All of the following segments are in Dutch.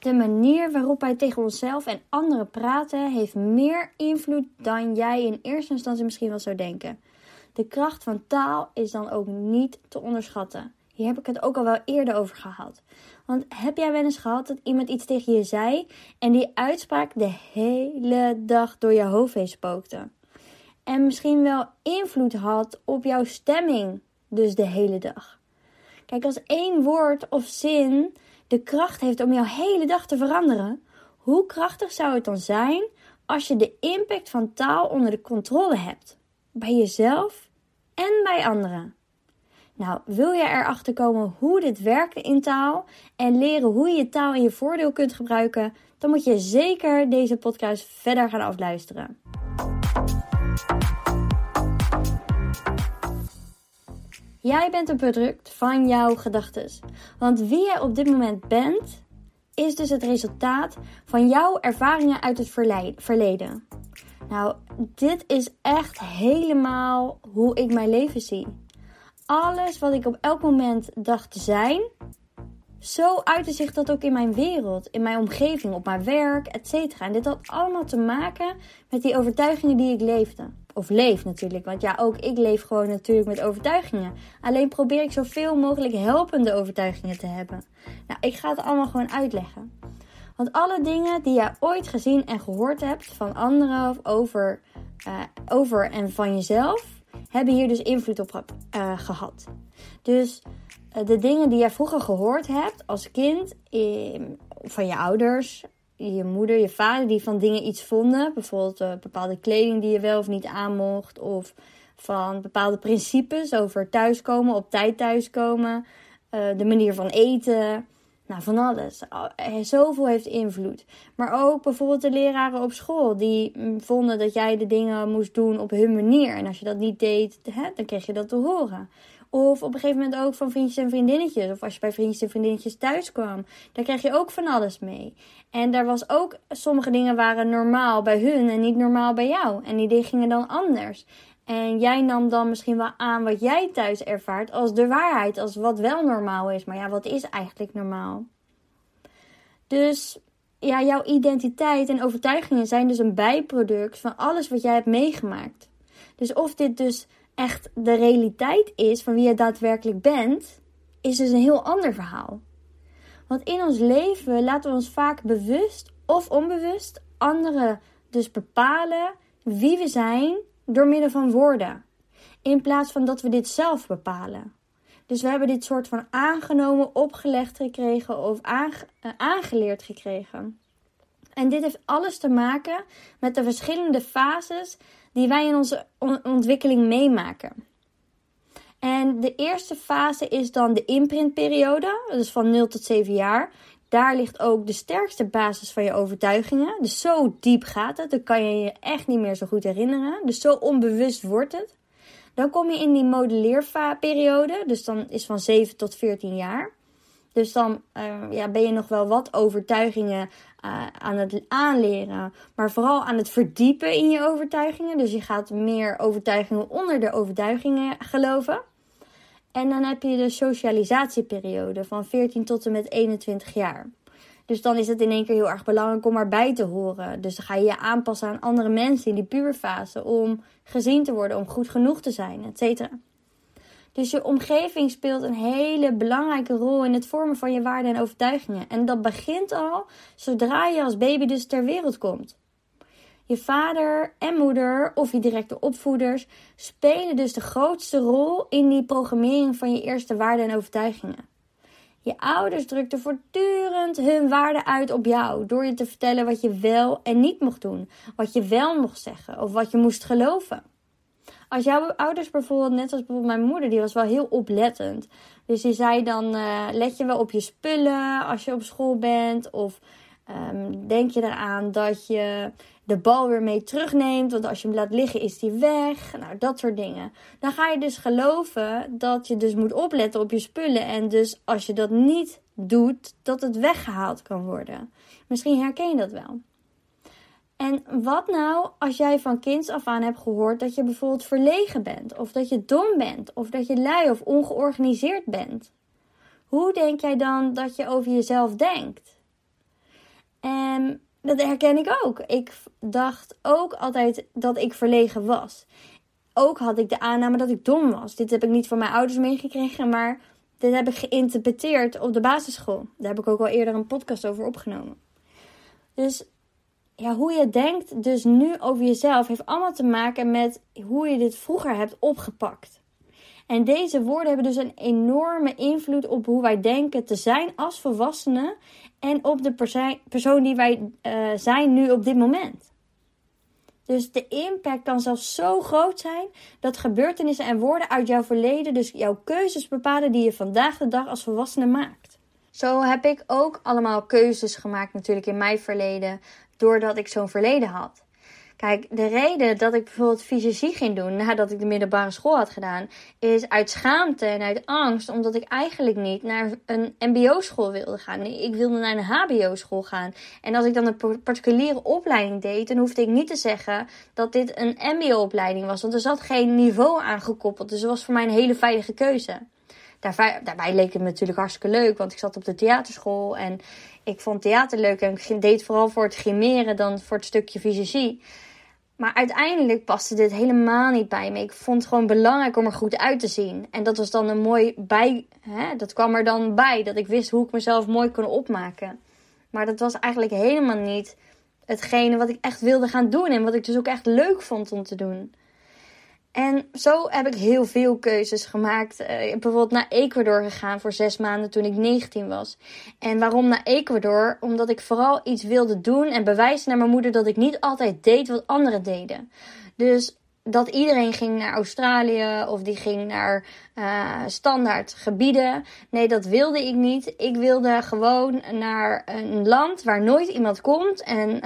De manier waarop wij tegen onszelf en anderen praten heeft meer invloed dan jij in eerste instantie misschien wel zou denken. De kracht van taal is dan ook niet te onderschatten. Hier heb ik het ook al wel eerder over gehad. Want heb jij wel eens gehad dat iemand iets tegen je zei en die uitspraak de hele dag door je hoofd heen spookte? En misschien wel invloed had op jouw stemming, dus de hele dag. Kijk, als één woord of zin de kracht heeft om jouw hele dag te veranderen, hoe krachtig zou het dan zijn als je de impact van taal onder de controle hebt? Bij jezelf en bij anderen. Nou, wil je erachter komen hoe dit werkt in taal en leren hoe je taal in je voordeel kunt gebruiken, dan moet je zeker deze podcast verder gaan afluisteren. Jij bent een product van jouw gedachten. Want wie jij op dit moment bent, is dus het resultaat van jouw ervaringen uit het verleden. Nou, dit is echt helemaal hoe ik mijn leven zie. Alles wat ik op elk moment dacht te zijn, zo uitte zich dat ook in mijn wereld, in mijn omgeving, op mijn werk, etc. En dit had allemaal te maken met die overtuigingen die ik leefde. Of leef natuurlijk, want ja, ook ik leef gewoon natuurlijk met overtuigingen. Alleen probeer ik zoveel mogelijk helpende overtuigingen te hebben. Nou, ik ga het allemaal gewoon uitleggen. Want alle dingen die jij ooit gezien en gehoord hebt van anderen of over, uh, over en van jezelf, hebben hier dus invloed op uh, gehad. Dus uh, de dingen die jij vroeger gehoord hebt als kind van je ouders, je moeder, je vader, die van dingen iets vonden, bijvoorbeeld bepaalde kleding die je wel of niet aan mocht, of van bepaalde principes over thuiskomen, op tijd thuiskomen, de manier van eten. Nou, van alles. Eh, zoveel heeft invloed. Maar ook bijvoorbeeld de leraren op school. Die mm, vonden dat jij de dingen moest doen op hun manier. En als je dat niet deed, hè, dan kreeg je dat te horen. Of op een gegeven moment ook van vriendjes en vriendinnetjes. Of als je bij vriendjes en vriendinnetjes thuis kwam. Daar kreeg je ook van alles mee. En daar was ook, sommige dingen waren normaal bij hun en niet normaal bij jou. En die dingen gingen dan anders. En jij nam dan misschien wel aan wat jij thuis ervaart als de waarheid, als wat wel normaal is. Maar ja, wat is eigenlijk normaal? Dus ja, jouw identiteit en overtuigingen zijn dus een bijproduct van alles wat jij hebt meegemaakt. Dus of dit dus echt de realiteit is van wie je daadwerkelijk bent, is dus een heel ander verhaal. Want in ons leven laten we ons vaak bewust of onbewust anderen dus bepalen wie we zijn door middel van woorden. In plaats van dat we dit zelf bepalen. Dus we hebben dit soort van aangenomen, opgelegd gekregen of eh, aangeleerd gekregen. En dit heeft alles te maken met de verschillende fases die wij in onze ontwikkeling meemaken. En de eerste fase is dan de imprintperiode, dus van 0 tot 7 jaar. Daar ligt ook de sterkste basis van je overtuigingen. Dus zo diep gaat het. Dat kan je je echt niet meer zo goed herinneren. Dus zo onbewust wordt het. Dan kom je in die modelleerperiode. Dus dan is van 7 tot 14 jaar. Dus dan uh, ja, ben je nog wel wat overtuigingen uh, aan het aanleren. Maar vooral aan het verdiepen in je overtuigingen. Dus je gaat meer overtuigingen onder de overtuigingen geloven. En dan heb je de socialisatieperiode van 14 tot en met 21 jaar. Dus dan is het in één keer heel erg belangrijk om erbij te horen. Dus dan ga je je aanpassen aan andere mensen in die puberfase om gezien te worden, om goed genoeg te zijn, et cetera. Dus je omgeving speelt een hele belangrijke rol in het vormen van je waarden en overtuigingen. En dat begint al zodra je als baby dus ter wereld komt. Je vader en moeder of je directe opvoeders spelen dus de grootste rol in die programmering van je eerste waarden en overtuigingen. Je ouders drukten voortdurend hun waarden uit op jou door je te vertellen wat je wel en niet mocht doen, wat je wel mocht zeggen of wat je moest geloven. Als jouw ouders bijvoorbeeld, net als bijvoorbeeld mijn moeder, die was wel heel oplettend. Dus die zei dan, uh, let je wel op je spullen als je op school bent of um, denk je eraan dat je de bal weer mee terugneemt. Want als je hem laat liggen, is die weg. Nou, dat soort dingen. Dan ga je dus geloven dat je dus moet opletten op je spullen. En dus als je dat niet doet, dat het weggehaald kan worden. Misschien herken je dat wel. En wat nou als jij van kinds af aan hebt gehoord dat je bijvoorbeeld verlegen bent, of dat je dom bent, of dat je lui of ongeorganiseerd bent? Hoe denk jij dan dat je over jezelf denkt? En dat herken ik ook. Ik dacht ook altijd dat ik verlegen was. Ook had ik de aanname dat ik dom was. Dit heb ik niet van mijn ouders meegekregen, maar dit heb ik geïnterpreteerd op de basisschool. Daar heb ik ook al eerder een podcast over opgenomen. Dus ja, hoe je denkt dus nu over jezelf heeft allemaal te maken met hoe je dit vroeger hebt opgepakt. En deze woorden hebben dus een enorme invloed op hoe wij denken te zijn als volwassenen en op de persoon die wij uh, zijn nu op dit moment. Dus de impact kan zelfs zo groot zijn dat gebeurtenissen en woorden uit jouw verleden dus jouw keuzes bepalen die je vandaag de dag als volwassene maakt. Zo heb ik ook allemaal keuzes gemaakt natuurlijk in mijn verleden doordat ik zo'n verleden had. Kijk, de reden dat ik bijvoorbeeld fysiologie ging doen nadat ik de middelbare school had gedaan, is uit schaamte en uit angst, omdat ik eigenlijk niet naar een MBO-school wilde gaan. Nee, ik wilde naar een HBO-school gaan. En als ik dan een particuliere opleiding deed, dan hoefde ik niet te zeggen dat dit een MBO-opleiding was, want er zat geen niveau aangekoppeld. Dus het was voor mij een hele veilige keuze. Daarbij, leek het me natuurlijk hartstikke leuk, want ik zat op de theaterschool en ik vond theater leuk en ik deed vooral voor het grimeren dan voor het stukje fysiologie. Maar uiteindelijk paste dit helemaal niet bij me. Ik vond het gewoon belangrijk om er goed uit te zien. En dat was dan een mooi bij. Hè, dat kwam er dan bij. Dat ik wist hoe ik mezelf mooi kon opmaken. Maar dat was eigenlijk helemaal niet hetgene wat ik echt wilde gaan doen. En wat ik dus ook echt leuk vond om te doen. En zo heb ik heel veel keuzes gemaakt. Ik ben bijvoorbeeld naar Ecuador gegaan voor zes maanden toen ik 19 was. En waarom naar Ecuador? Omdat ik vooral iets wilde doen en bewijzen naar mijn moeder dat ik niet altijd deed wat anderen deden. Dus dat iedereen ging naar Australië of die ging naar uh, standaard gebieden. Nee, dat wilde ik niet. Ik wilde gewoon naar een land waar nooit iemand komt en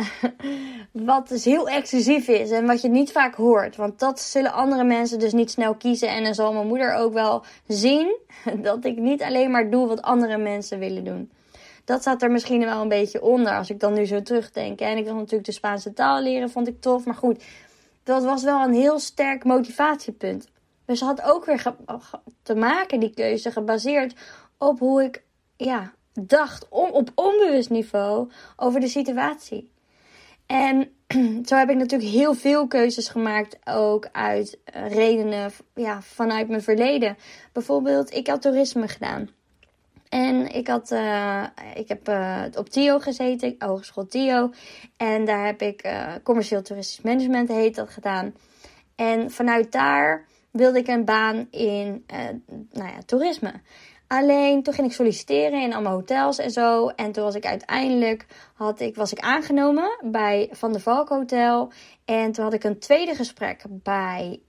wat dus heel exclusief is en wat je niet vaak hoort. Want dat zullen andere mensen dus niet snel kiezen en dan zal mijn moeder ook wel zien dat ik niet alleen maar doe wat andere mensen willen doen. Dat zat er misschien wel een beetje onder als ik dan nu zo terugdenk. En ik wil natuurlijk de Spaanse taal leren, vond ik tof. Maar goed, dat was wel een heel sterk motivatiepunt. Dus had ook weer te maken, die keuze, gebaseerd op hoe ik ja, dacht op onbewust niveau over de situatie. En zo heb ik natuurlijk heel veel keuzes gemaakt, ook uit eh, redenen ja, vanuit mijn verleden. Bijvoorbeeld, ik had toerisme gedaan. En ik, had, uh, ik heb uh, op TIO gezeten, Hogeschool TIO. En daar heb ik uh, commercieel toeristisch management heet dat gedaan. En vanuit daar wilde ik een baan in nou ja, toerisme. Alleen toen ging ik solliciteren in allemaal hotels en zo. En toen was ik uiteindelijk had ik, was ik aangenomen bij Van der Valk Hotel. En toen had ik een tweede gesprek bij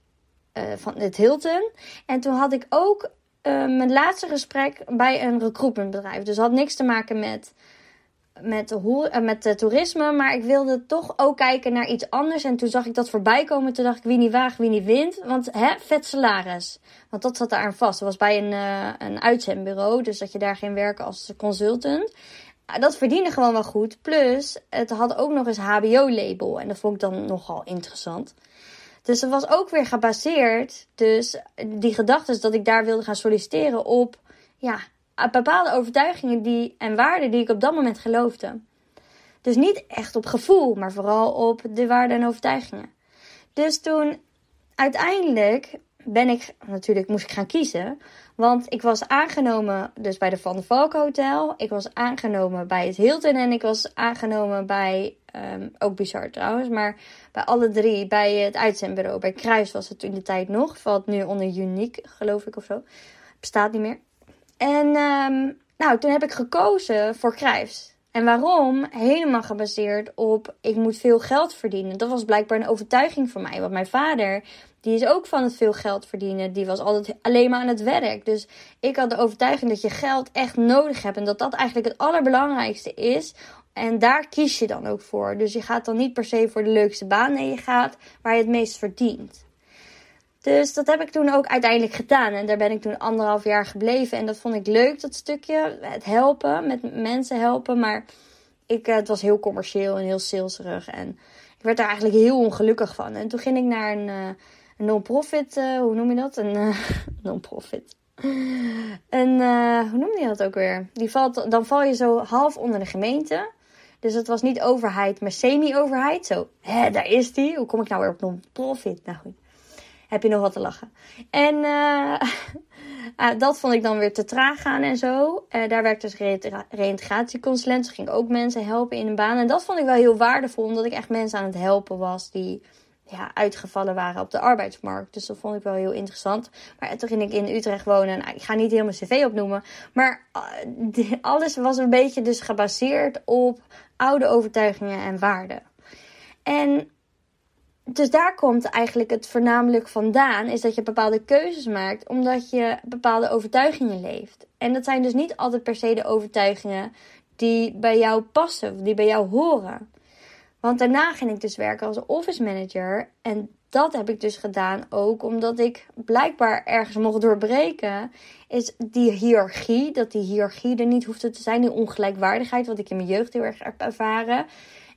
van het Hilton. En toen had ik ook mijn laatste gesprek bij een recruitmentbedrijf. Dus had niks te maken met, met, de, uh, met de toerisme. Maar ik wilde toch ook kijken naar iets anders. En toen zag ik dat voorbij komen. Toen dacht ik, wie niet waagt, wie niet wint. Want hè, vet salaris. Want dat zat daar aan vast. Dat was bij een, uh, een uitzendbureau. Dus dat je daar ging werken als consultant. Dat verdiende gewoon wel goed. Plus, het had ook nog eens HBO-label. En dat vond ik dan nogal interessant. Dus het was ook weer gebaseerd, dus die gedachte dat ik daar wilde gaan solliciteren op ja, bepaalde overtuigingen die, en waarden die ik op dat moment geloofde. Dus niet echt op gevoel, maar vooral op de waarden en overtuigingen. Dus toen uiteindelijk ben ik, natuurlijk moest ik gaan kiezen. Want ik was aangenomen dus bij de Van der Valk Hotel. Ik was aangenomen bij het Hilton en ik was aangenomen bij Um, ook bizar trouwens. Maar bij alle drie, bij het uitzendbureau, bij Kruis was het in de tijd nog. Valt nu onder Uniek, geloof ik of zo. Bestaat niet meer. En um, nou, toen heb ik gekozen voor Kruis. En waarom? Helemaal gebaseerd op ik moet veel geld verdienen. Dat was blijkbaar een overtuiging voor mij. Want mijn vader, die is ook van het veel geld verdienen. Die was altijd alleen maar aan het werk. Dus ik had de overtuiging dat je geld echt nodig hebt. En dat dat eigenlijk het allerbelangrijkste is en daar kies je dan ook voor. Dus je gaat dan niet per se voor de leukste baan. Nee, je gaat waar je het meest verdient. Dus dat heb ik toen ook uiteindelijk gedaan. En daar ben ik toen anderhalf jaar gebleven. En dat vond ik leuk, dat stukje. Het helpen, met mensen helpen. Maar ik, eh, het was heel commercieel en heel saleserig. En ik werd daar eigenlijk heel ongelukkig van. En toen ging ik naar een, een non-profit, uh, hoe noem je dat? Een uh, non-profit. Een, hoe noem je dat ook weer? Die valt, dan val je zo half onder de gemeente. Dus het was niet overheid, maar semi-overheid. Zo, hè, daar is die. Hoe kom ik nou weer op non-profit? Nou goed, heb je nog wat te lachen. En dat vond ik dan weer te traag gaan en zo. Daar werkte dus re reïntegratieconsulent. Dus ging ook mensen helpen in een baan. En dat vond ik wel heel waardevol, omdat ik echt mensen aan het helpen was die ja, uitgevallen waren op de arbeidsmarkt. Dus dat vond ik wel heel interessant. Maar toen ging ik in Utrecht wonen. Nou, ik ga niet heel mijn cv opnoemen. Maar uh, alles was een beetje dus gebaseerd op oude overtuigingen en waarden. En dus daar komt eigenlijk het voornamelijk vandaan, is dat je bepaalde keuzes maakt omdat je bepaalde overtuigingen leeft. En dat zijn dus niet altijd per se de overtuigingen die bij jou passen, die bij jou horen. Want daarna ging ik dus werken als office manager. En dat heb ik dus gedaan ook omdat ik blijkbaar ergens mocht doorbreken. Is die hiërarchie, dat die hiërarchie er niet hoefde te zijn. Die ongelijkwaardigheid, wat ik in mijn jeugd heel erg heb ervaren.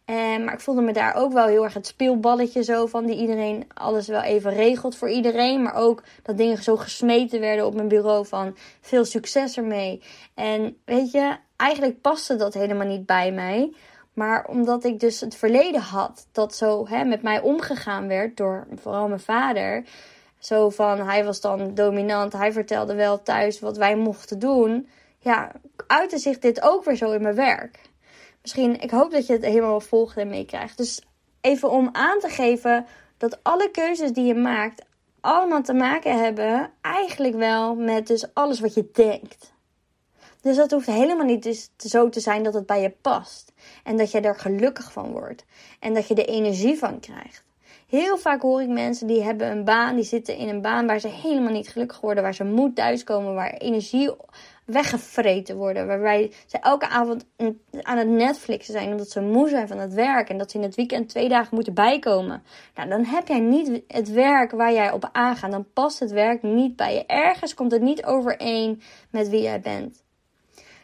En, maar ik voelde me daar ook wel heel erg het speelballetje zo van. Die iedereen alles wel even regelt voor iedereen. Maar ook dat dingen zo gesmeten werden op mijn bureau van veel succes ermee. En weet je, eigenlijk paste dat helemaal niet bij mij. Maar omdat ik dus het verleden had dat zo hè, met mij omgegaan werd door vooral mijn vader. Zo van hij was dan dominant, hij vertelde wel thuis wat wij mochten doen. Ja, uitte zich dit ook weer zo in mijn werk. Misschien, ik hoop dat je het helemaal volgt en meekrijgt. Dus even om aan te geven dat alle keuzes die je maakt allemaal te maken hebben eigenlijk wel met dus alles wat je denkt. Dus dat hoeft helemaal niet dus zo te zijn dat het bij je past. En dat je er gelukkig van wordt. En dat je er energie van krijgt. Heel vaak hoor ik mensen die hebben een baan, die zitten in een baan waar ze helemaal niet gelukkig worden, waar ze moe thuiskomen, waar energie weggevreten worden. Waarbij ze elke avond aan het Netflixen zijn omdat ze moe zijn van het werk. En dat ze in het weekend twee dagen moeten bijkomen. Nou, dan heb jij niet het werk waar jij op aangaat. Dan past het werk niet bij je. Ergens komt het niet overeen met wie jij bent.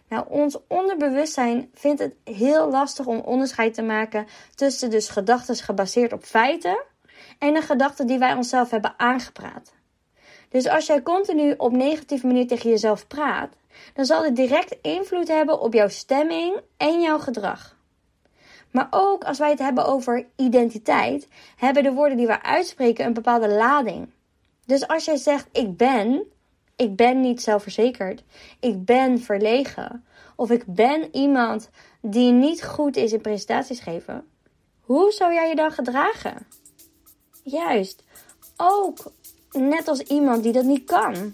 Nou, ons onderbewustzijn vindt het heel lastig om onderscheid te maken tussen dus gedachten gebaseerd op feiten en de gedachten die wij onszelf hebben aangepraat. Dus als jij continu op negatieve manier tegen jezelf praat, dan zal dit direct invloed hebben op jouw stemming en jouw gedrag. Maar ook als wij het hebben over identiteit, hebben de woorden die we uitspreken een bepaalde lading. Dus als jij zegt ik ben, ik ben niet zelfverzekerd, ik ben verlegen, of ik ben iemand die niet goed is in presentaties geven, hoe zou jij je dan gedragen? Juist, ook net als iemand die dat niet kan.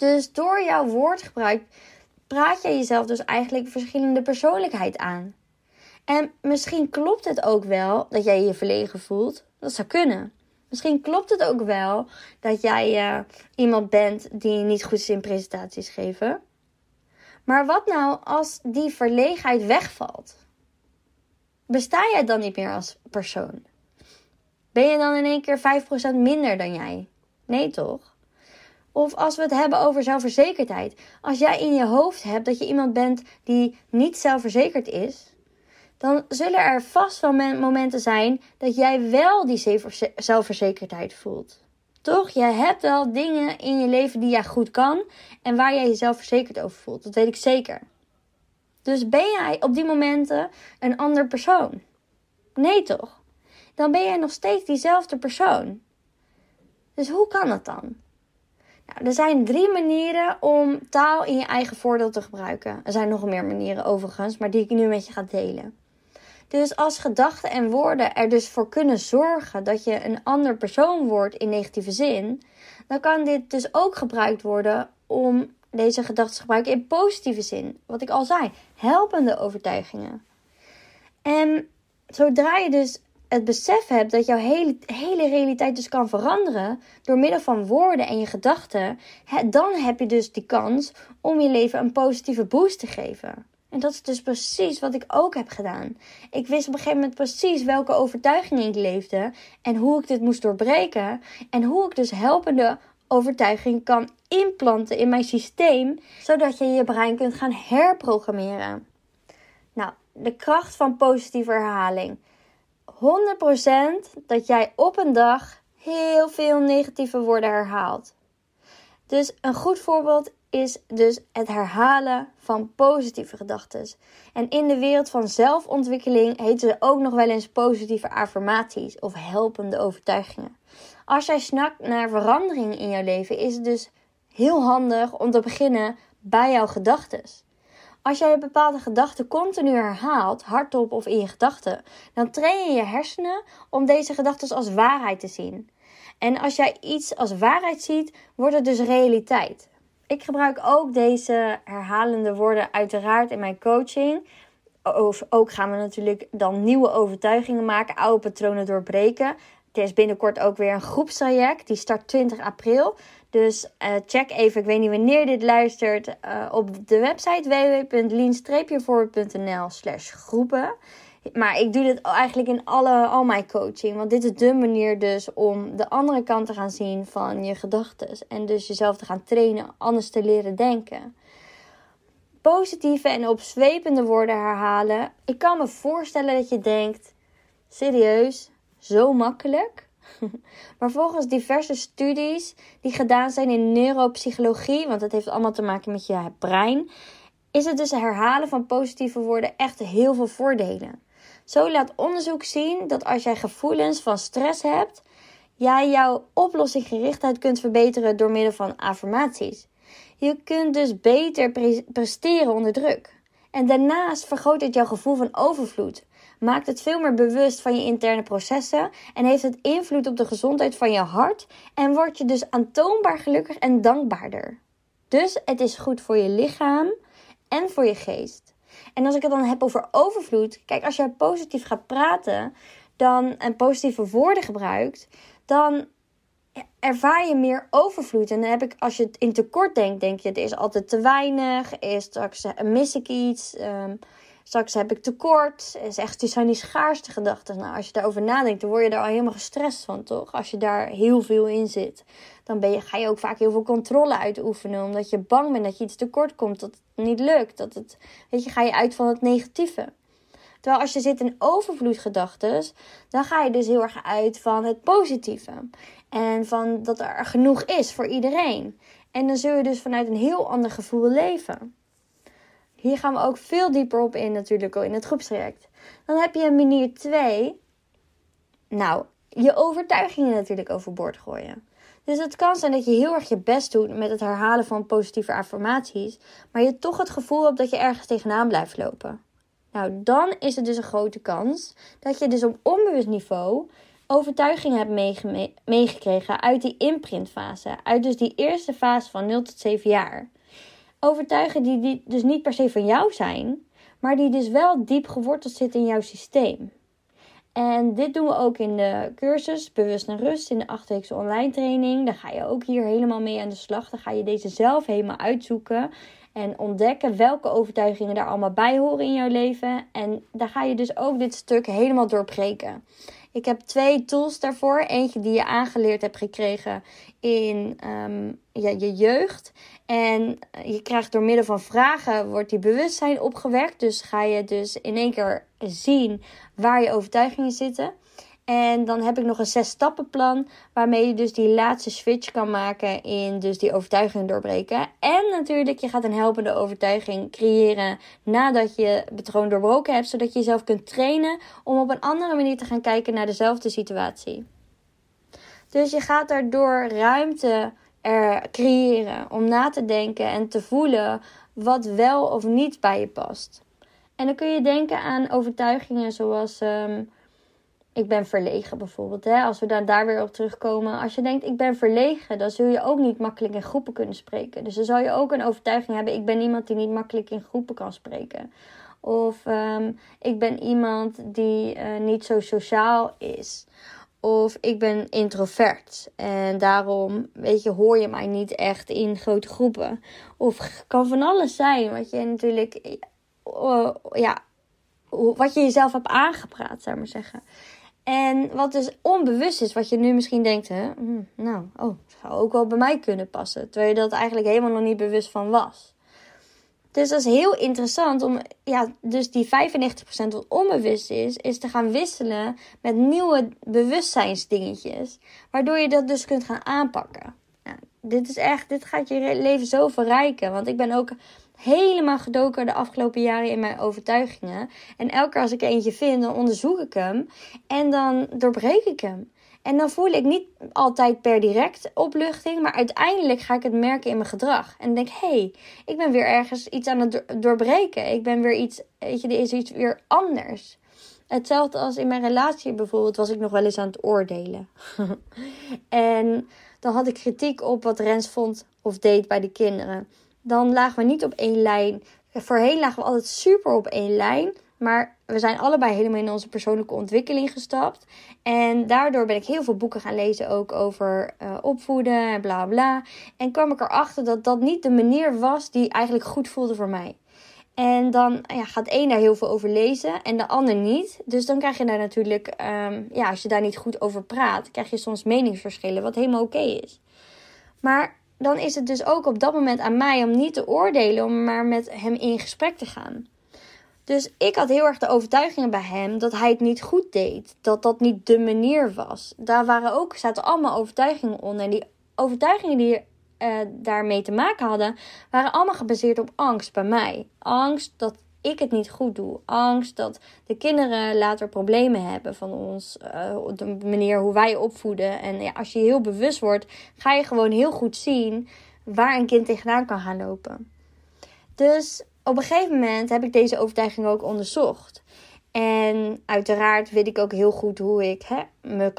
Dus door jouw woordgebruik praat je jezelf dus eigenlijk verschillende persoonlijkheid aan. En misschien klopt het ook wel dat jij je verlegen voelt. Dat zou kunnen. Misschien klopt het ook wel dat jij uh, iemand bent die niet goed is in presentaties geven. Maar wat nou als die verlegenheid wegvalt? Besta jij dan niet meer als persoon? Ben je dan in één keer 5% minder dan jij? Nee, toch? Of als we het hebben over zelfverzekerdheid. Als jij in je hoofd hebt dat je iemand bent die niet zelfverzekerd is, dan zullen er vast wel momenten zijn dat jij wel die zelfverzekerdheid voelt. Toch? Jij hebt wel dingen in je leven die jij goed kan en waar jij jezelf verzekerd over voelt. Dat weet ik zeker. Dus ben jij op die momenten een ander persoon? Nee, toch? Dan ben jij nog steeds diezelfde persoon. Dus hoe kan dat dan? Er zijn drie manieren om taal in je eigen voordeel te gebruiken. Er zijn nog meer manieren overigens, maar die ik nu met je ga delen. Dus als gedachten en woorden er dus voor kunnen zorgen dat je een ander persoon wordt in negatieve zin, dan kan dit dus ook gebruikt worden om deze gedachten gebruiken in positieve zin. Wat ik al zei, helpende overtuigingen. En zodra je dus het besef hebt dat jouw hele, hele realiteit dus kan veranderen door middel van woorden en je gedachten, dan heb je dus die kans om je leven een positieve boost te geven. En dat is dus precies wat ik ook heb gedaan. Ik wist op een gegeven moment precies welke overtuigingen ik leefde en hoe ik dit moest doorbreken en hoe ik dus helpende overtuiging kan implanten in mijn systeem, zodat je je brein kunt gaan herprogrammeren. Nou, de kracht van positieve herhaling. 100% dat jij op een dag heel veel negatieve woorden herhaalt. Dus een goed voorbeeld is dus het herhalen van positieve gedachten. En in de wereld van zelfontwikkeling heten ze ook nog wel eens positieve affirmaties of helpende overtuigingen. Als jij snakt naar verandering in jouw leven, is het dus heel handig om te beginnen bij jouw gedachten. Als jij bepaalde gedachte continu herhaalt, hardop of in je gedachten, dan train je je hersenen om deze gedachten als waarheid te zien. En als jij iets als waarheid ziet, wordt het dus realiteit. Ik gebruik ook deze herhalende woorden uiteraard in mijn coaching. Ook gaan we natuurlijk dan nieuwe overtuigingen maken, oude patronen doorbreken. Er is binnenkort ook weer een groepstraject. Die start 20 april. Dus uh, check even, ik weet niet wanneer dit luistert, uh, op de website www.lean-voorbeeld.nl slash groepen. Maar ik doe dit eigenlijk in alle, al mijn coaching. Want dit is de manier dus om de andere kant te gaan zien van je gedachten. En dus jezelf te gaan trainen, anders te leren denken. Positieve en opzwepende woorden herhalen. Ik kan me voorstellen dat je denkt, serieus, zo makkelijk? maar volgens diverse studies die gedaan zijn in neuropsychologie, want het heeft allemaal te maken met je brein, is het dus herhalen van positieve woorden echt heel veel voordelen. Zo laat onderzoek zien dat als jij gevoelens van stress hebt, jij jouw oplossinggerichtheid kunt verbeteren door middel van affirmaties. Je kunt dus beter presteren onder druk. En daarnaast vergroot het jouw gevoel van overvloed. Maakt het veel meer bewust van je interne processen en heeft het invloed op de gezondheid van je hart en word je dus aantoonbaar gelukkig en dankbaarder. Dus het is goed voor je lichaam en voor je geest. En als ik het dan heb over overvloed, kijk, als jij positief gaat praten dan, en positieve woorden gebruikt, dan ervaar je meer overvloed. En dan heb ik, als je het in tekort denkt, denk je, het is altijd te weinig, is straks eh, mis ik iets, um, straks heb ik tekort. Is echt, die zijn die schaarste gedachten. Nou, als je daarover nadenkt, dan word je daar al helemaal gestrest van, toch? Als je daar heel veel in zit, dan ben je, ga je ook vaak heel veel controle uitoefenen, omdat je bang bent dat je iets tekort komt, dat het niet lukt, dat het, weet je, ga je uit van het negatieve. Terwijl als je zit in overvloedgedachten, dan ga je dus heel erg uit van het positieve. En van dat er genoeg is voor iedereen. En dan zul je dus vanuit een heel ander gevoel leven. Hier gaan we ook veel dieper op in natuurlijk in het groepstraject. Dan heb je manier 2. Nou, je overtuigingen natuurlijk overboord gooien. Dus het kan zijn dat je heel erg je best doet met het herhalen van positieve affirmaties, maar je toch het gevoel hebt dat je ergens tegenaan blijft lopen. Nou, dan is het dus een grote kans dat je dus op onbewust niveau overtuigingen hebt meegekregen uit die imprintfase. Uit dus die eerste fase van 0 tot 7 jaar. Overtuigen die, die dus niet per se van jou zijn, maar die dus wel diep geworteld zitten in jouw systeem. En dit doen we ook in de cursus Bewust en Rust in de 8 online training. Daar ga je ook hier helemaal mee aan de slag. Dan ga je deze zelf helemaal uitzoeken. En ontdekken welke overtuigingen daar allemaal bij horen in jouw leven. En daar ga je dus ook dit stuk helemaal doorbreken. Ik heb twee tools daarvoor. Eentje die je aangeleerd hebt gekregen in ja, je jeugd. En je krijgt door middel van vragen wordt die bewustzijn opgewekt. Dus ga je dus in één keer zien waar je overtuigingen zitten. En dan heb ik nog een zes stappenplan waarmee je dus die laatste switch kan maken in dus die overtuiging doorbreken. En natuurlijk, je gaat een helpende overtuiging creëren nadat je het patroon doorbroken hebt, zodat je jezelf kunt trainen om op een andere manier te gaan kijken naar dezelfde situatie. Dus je gaat daardoor ruimte er creëren om na te denken en te voelen wat wel of niet bij je past. En dan kun je denken aan overtuigingen zoals um, ik ben verlegen bijvoorbeeld. Hè? Als we daar, daar weer op terugkomen. Als je denkt, ik ben verlegen, dan zul je ook niet makkelijk in groepen kunnen spreken. Dus dan zal je ook een overtuiging hebben, ik ben iemand die niet makkelijk in groepen kan spreken. Of um, ik ben iemand die uh, niet zo sociaal is. Of ik ben introvert en daarom, weet je, hoor je mij niet echt in grote groepen. Of kan van alles zijn wat je natuurlijk, uh, ja, wat je jezelf hebt aangepraat, zou ik maar zeggen. En wat dus onbewust is, wat je nu misschien denkt, hè, hm, nou, oh, zou ook wel bij mij kunnen passen. Terwijl je dat eigenlijk helemaal nog niet bewust van was. Dus dat is heel interessant om, ja, dus die 95% wat onbewust is, is te gaan wisselen met nieuwe bewustzijnsdingetjes. Waardoor je dat dus kunt gaan aanpakken. Ja, dit is echt, dit gaat je leven zo verrijken. Want ik ben ook helemaal gedoken de afgelopen jaren in mijn overtuigingen. En elke keer als ik eentje vind, dan onderzoek ik hem. En dan doorbreek ik hem. En dan voel ik niet altijd per direct opluchting, maar uiteindelijk ga ik het merken in mijn gedrag. En denk, hé, hey, ik ben weer ergens iets aan het doorbreken. Ik ben weer iets, weet je, er is iets weer anders. Hetzelfde als in mijn relatie bijvoorbeeld, was ik nog wel eens aan het oordelen. en dan had ik kritiek op wat Rens vond of deed bij de kinderen. Dan lagen we niet op één lijn. Voorheen lagen we altijd super op één lijn. Maar we zijn allebei helemaal in onze persoonlijke ontwikkeling gestapt. En daardoor ben ik heel veel boeken gaan lezen ook over uh, opvoeden en bla bla. En kwam ik erachter dat dat niet de manier was die eigenlijk goed voelde voor mij. En dan ja, gaat één daar heel veel over lezen en de ander niet. Dus dan krijg je daar natuurlijk, um, ja, als je daar niet goed over praat, krijg je soms meningsverschillen, wat helemaal oké is. Maar dan is het dus ook op dat moment aan mij om niet te oordelen, om maar met hem in gesprek te gaan. Dus ik had heel erg de overtuigingen bij hem dat hij het niet goed deed. Dat dat niet de manier was. Daar waren ook, zaten allemaal overtuigingen onder. En die overtuigingen die uh, daarmee te maken hadden, waren allemaal gebaseerd op angst bij mij. Angst dat ik het niet goed doe. Angst dat de kinderen later problemen hebben van ons. Uh, de manier hoe wij opvoeden. En ja, als je heel bewust wordt, ga je gewoon heel goed zien waar een kind tegenaan kan gaan lopen. Dus op een gegeven moment heb ik deze overtuiging ook onderzocht. En uiteraard weet ik ook heel goed hoe ik hè,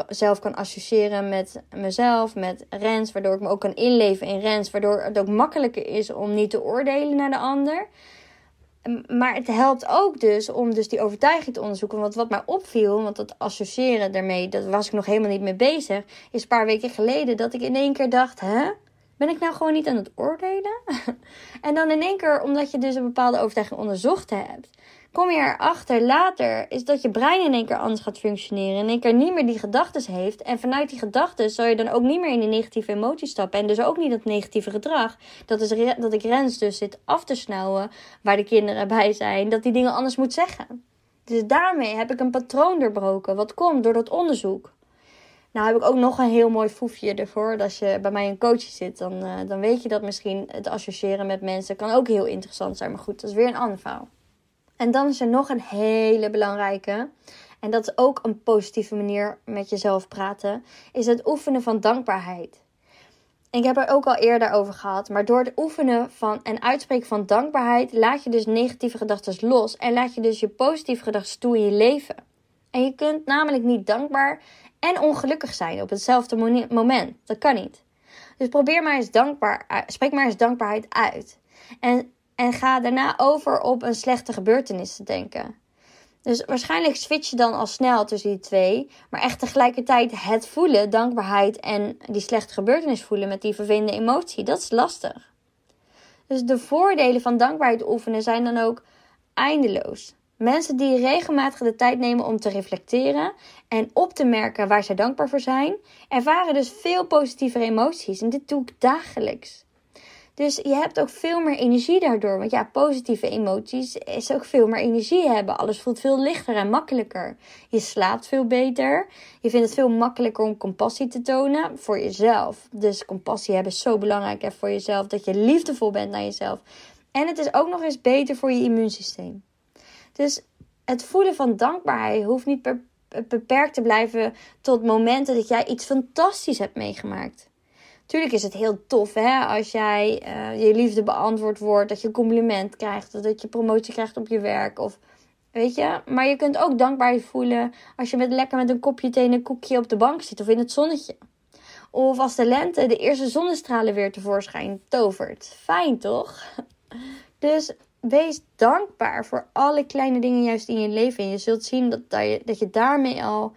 mezelf kan associëren met mezelf, met Rens. Waardoor ik me ook kan inleven in Rens. Waardoor het ook makkelijker is om niet te oordelen naar de ander. Maar het helpt ook dus om dus die overtuiging te onderzoeken. Want wat mij opviel, want dat associëren daarmee, dat was ik nog helemaal niet mee bezig. Is een paar weken geleden dat ik in één keer dacht, hè? Ben ik nou gewoon niet aan het oordelen? en dan in één keer, omdat je dus een bepaalde overtuiging onderzocht hebt, kom je erachter later, is dat je brein in één keer anders gaat functioneren. In één keer niet meer die gedachten heeft. En vanuit die gedachten zal je dan ook niet meer in die negatieve emoties stappen. En dus ook niet dat negatieve gedrag. Dat is dat ik Rens dus zit af te snauwen, waar de kinderen bij zijn, dat die dingen anders moet zeggen. Dus daarmee heb ik een patroon doorbroken. Wat komt door dat onderzoek. Nou heb ik ook nog een heel mooi foefje ervoor. Als je bij mij een coach zit, dan, uh, dan weet je dat misschien het associëren met mensen kan ook heel interessant zijn. Maar goed, dat is weer een ander verhaal. En dan is er nog een hele belangrijke. En dat is ook een positieve manier met jezelf praten. Is het oefenen van dankbaarheid. Ik heb er ook al eerder over gehad. Maar door het oefenen van en uitspreken van dankbaarheid laat je dus negatieve gedachten los. En laat je dus je positieve gedachten toe in je leven. En je kunt namelijk niet dankbaar en ongelukkig zijn op hetzelfde moment. Dat kan niet. Dus probeer maar eens dankbaar, spreek maar eens dankbaarheid uit. En, en ga daarna over op een slechte gebeurtenis te denken. Dus waarschijnlijk switch je dan al snel tussen die twee. Maar echt tegelijkertijd het voelen, dankbaarheid en die slechte gebeurtenis voelen met die vervelende emotie, dat is lastig. Dus de voordelen van dankbaarheid oefenen zijn dan ook eindeloos. Mensen die regelmatig de tijd nemen om te reflecteren en op te merken waar zij dankbaar voor zijn, ervaren dus veel positievere emoties. En dit doe ik dagelijks. Dus je hebt ook veel meer energie daardoor. Want ja, positieve emoties is ook veel meer energie hebben. Alles voelt veel lichter en makkelijker. Je slaapt veel beter. Je vindt het veel makkelijker om compassie te tonen voor jezelf. Dus compassie hebben is zo belangrijk hè, voor jezelf. Dat je liefdevol bent naar jezelf. En het is ook nog eens beter voor je immuunsysteem. Dus het voelen van dankbaarheid hoeft niet beperkt te blijven tot momenten dat jij iets fantastisch hebt meegemaakt. Tuurlijk is het heel tof hè, als jij uh, je liefde beantwoord wordt, dat je een compliment krijgt, of dat je promotie krijgt op je werk of Weet je? Maar je kunt ook dankbaarheid voelen als je met, lekker met een kopje thee en een koekje op de bank zit of in het zonnetje. Of als de lente de eerste zonnestralen weer tevoorschijn tovert. Fijn toch? Dus wees dankbaar voor alle kleine dingen juist in je leven. En je zult zien dat, dat je daarmee al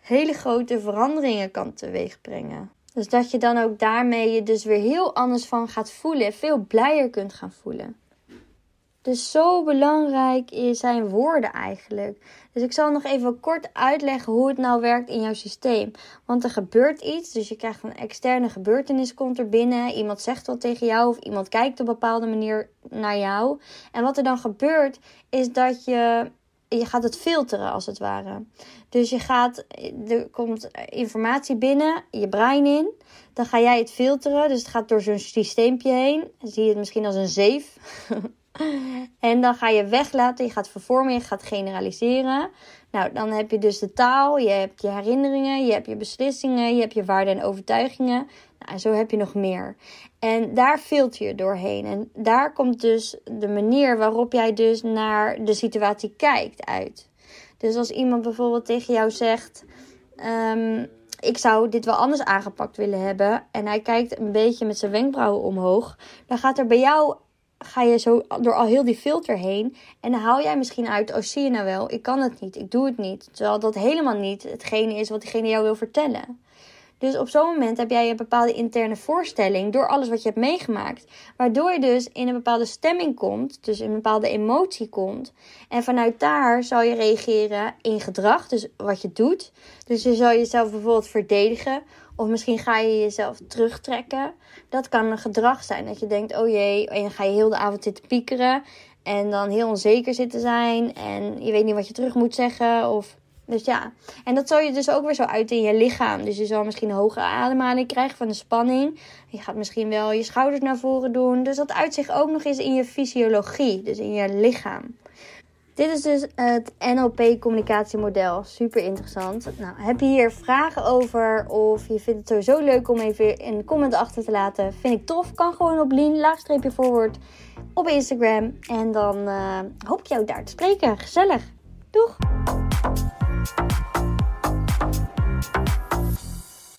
hele grote veranderingen kan teweegbrengen. Dus dat je dan ook daarmee je dus weer heel anders van gaat voelen. Veel blijer kunt gaan voelen. Dus zo belangrijk zijn woorden eigenlijk. Dus ik zal nog even kort uitleggen hoe het nou werkt in jouw systeem. Want er gebeurt iets, dus je krijgt een externe gebeurtenis komt er binnen. Iemand zegt wat tegen jou of iemand kijkt op een bepaalde manier naar jou. En wat er dan gebeurt is dat je je gaat het filteren als het ware. Dus je gaat, er komt informatie binnen, je brein in. Dan ga jij het filteren. Dus het gaat door zo'n systeempje heen. zie je het misschien als een zeef. en dan ga je weglaten, je gaat vervormen, je gaat generaliseren. Nou, dan heb je dus de taal, je hebt je herinneringen, je hebt je beslissingen, je hebt je waarden en overtuigingen. Nou, en zo heb je nog meer. En daar filter je doorheen. En daar komt dus de manier waarop jij dus naar de situatie kijkt uit. Dus als iemand bijvoorbeeld tegen jou zegt: um, Ik zou dit wel anders aangepakt willen hebben. En hij kijkt een beetje met zijn wenkbrauwen omhoog. Dan gaat er bij jou ga je zo door al heel die filter heen. En dan haal jij misschien uit, oh zie je nou wel, ik kan het niet, ik doe het niet. Terwijl dat helemaal niet hetgene is wat diegene jou wil vertellen. Dus op zo'n moment heb jij een bepaalde interne voorstelling door alles wat je hebt meegemaakt. Waardoor je dus in een bepaalde stemming komt, dus in een bepaalde emotie komt. En vanuit daar zal je reageren in gedrag, dus wat je doet. Dus je zal jezelf bijvoorbeeld verdedigen of misschien ga je jezelf terugtrekken. Dat kan een gedrag zijn. Dat je denkt, oh jee, en dan ga je heel de avond zitten piekeren. En dan heel onzeker zitten zijn. En je weet niet wat je terug moet zeggen. Of, dus ja. En dat zal je dus ook weer zo uit in je lichaam. Dus je zal misschien een hoge ademhaling krijgen van de spanning. Je gaat misschien wel je schouders naar voren doen. Dus dat uit zich ook nog eens in je fysiologie. Dus in je lichaam. Dit is dus het NLP-communicatiemodel. Super interessant. Nou, heb je hier vragen over of je vindt het sowieso leuk om even een comment achter te laten? Vind ik tof. Kan gewoon op Lien, laagstreepje forward op Instagram. En dan uh, hoop ik jou daar te spreken. Gezellig. Doeg!